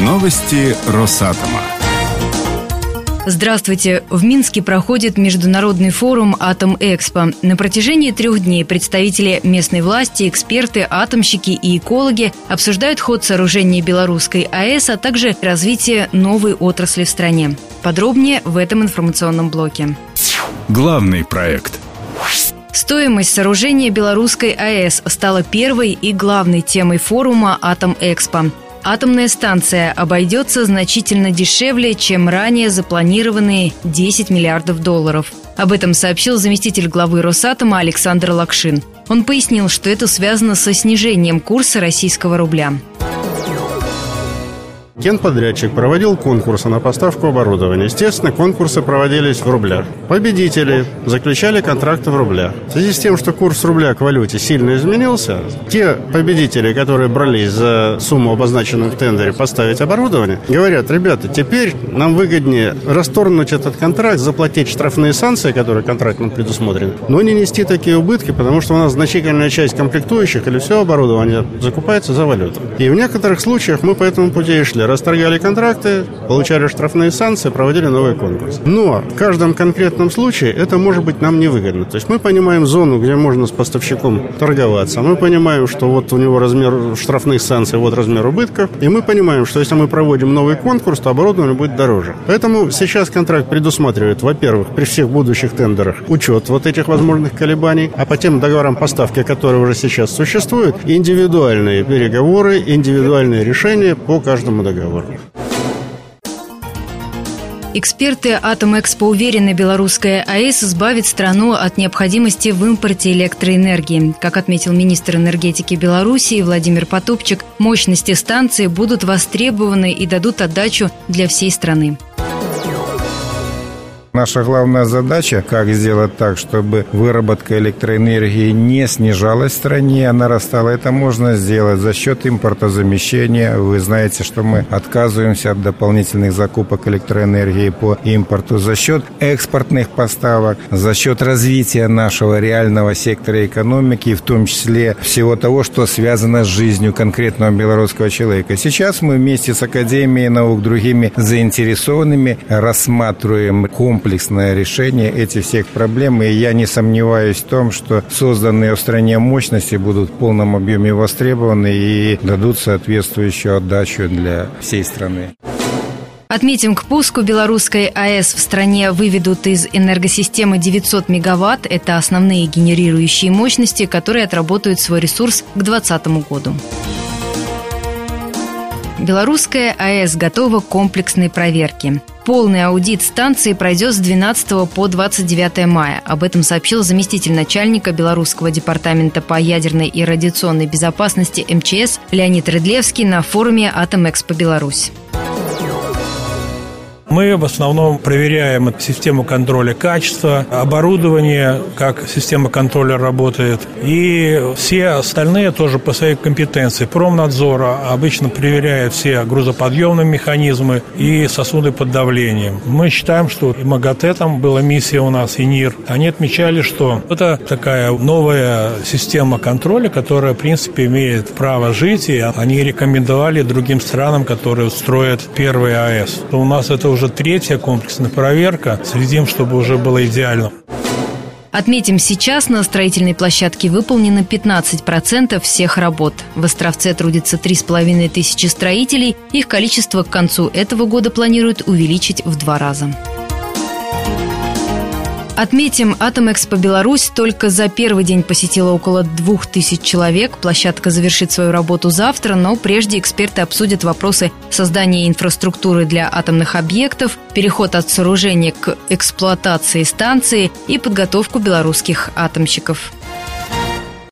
Новости Росатома. Здравствуйте! В Минске проходит международный форум «Атом-Экспо». На протяжении трех дней представители местной власти, эксперты, атомщики и экологи обсуждают ход сооружения белорусской АЭС, а также развитие новой отрасли в стране. Подробнее в этом информационном блоке. Главный проект – Стоимость сооружения белорусской АЭС стала первой и главной темой форума «Атом-Экспо». Атомная станция обойдется значительно дешевле, чем ранее запланированные 10 миллиардов долларов. Об этом сообщил заместитель главы Росатома Александр Лакшин. Он пояснил, что это связано со снижением курса российского рубля. Генподрядчик проводил конкурсы на поставку оборудования. Естественно, конкурсы проводились в рублях. Победители заключали контракты в рублях. В связи с тем, что курс рубля к валюте сильно изменился, те победители, которые брались за сумму, обозначенную в тендере, поставить оборудование, говорят, ребята, теперь нам выгоднее расторгнуть этот контракт, заплатить штрафные санкции, которые контрактом предусмотрены, но не нести такие убытки, потому что у нас значительная часть комплектующих или все оборудование закупается за валюту. И в некоторых случаях мы по этому пути и шли расторгали контракты, получали штрафные санкции, проводили новый конкурс. Но в каждом конкретном случае это может быть нам невыгодно. То есть мы понимаем зону, где можно с поставщиком торговаться. Мы понимаем, что вот у него размер штрафных санкций, вот размер убытков. И мы понимаем, что если мы проводим новый конкурс, то оборудование будет дороже. Поэтому сейчас контракт предусматривает, во-первых, при всех будущих тендерах учет вот этих возможных колебаний, а по тем договорам поставки, которые уже сейчас существуют, индивидуальные переговоры, индивидуальные решения по каждому договору договор. Эксперты Атомэкспо уверены, белорусская АЭС избавит страну от необходимости в импорте электроэнергии. Как отметил министр энергетики Беларуси Владимир Потупчик, мощности станции будут востребованы и дадут отдачу для всей страны. Наша главная задача, как сделать так, чтобы выработка электроэнергии не снижалась в стране, а нарастала. Это можно сделать за счет импортозамещения. Вы знаете, что мы отказываемся от дополнительных закупок электроэнергии по импорту за счет экспортных поставок, за счет развития нашего реального сектора экономики, в том числе всего того, что связано с жизнью конкретного белорусского человека. Сейчас мы вместе с Академией наук, другими заинтересованными рассматриваем комплекс комплексное решение этих всех проблем. И я не сомневаюсь в том, что созданные в стране мощности будут в полном объеме востребованы и дадут соответствующую отдачу для всей страны. Отметим, к пуску белорусской АЭС в стране выведут из энергосистемы 900 мегаватт. Это основные генерирующие мощности, которые отработают свой ресурс к 2020 году. Белорусская АЭС готова к комплексной проверке. Полный аудит станции пройдет с 12 по 29 мая. Об этом сообщил заместитель начальника Белорусского департамента по ядерной и радиационной безопасности МЧС Леонид Рыдлевский на форуме «Атомэкспо Беларусь». Мы в основном проверяем систему контроля качества, оборудование, как система контроля работает. И все остальные тоже по своей компетенции. Промнадзора обычно проверяет все грузоподъемные механизмы и сосуды под давлением. Мы считаем, что и МАГАТЭ там была миссия у нас, и НИР. Они отмечали, что это такая новая система контроля, которая, в принципе, имеет право жить, и они рекомендовали другим странам, которые строят первый АЭС. У нас это уже уже третья комплексная проверка. Следим, чтобы уже было идеально. Отметим, сейчас на строительной площадке выполнено 15% всех работ. В Островце трудится 3,5 тысячи строителей. Их количество к концу этого года планируют увеличить в два раза. Отметим, Атомэкспо Беларусь только за первый день посетила около двух тысяч человек. Площадка завершит свою работу завтра, но прежде эксперты обсудят вопросы создания инфраструктуры для атомных объектов, переход от сооружения к эксплуатации станции и подготовку белорусских атомщиков.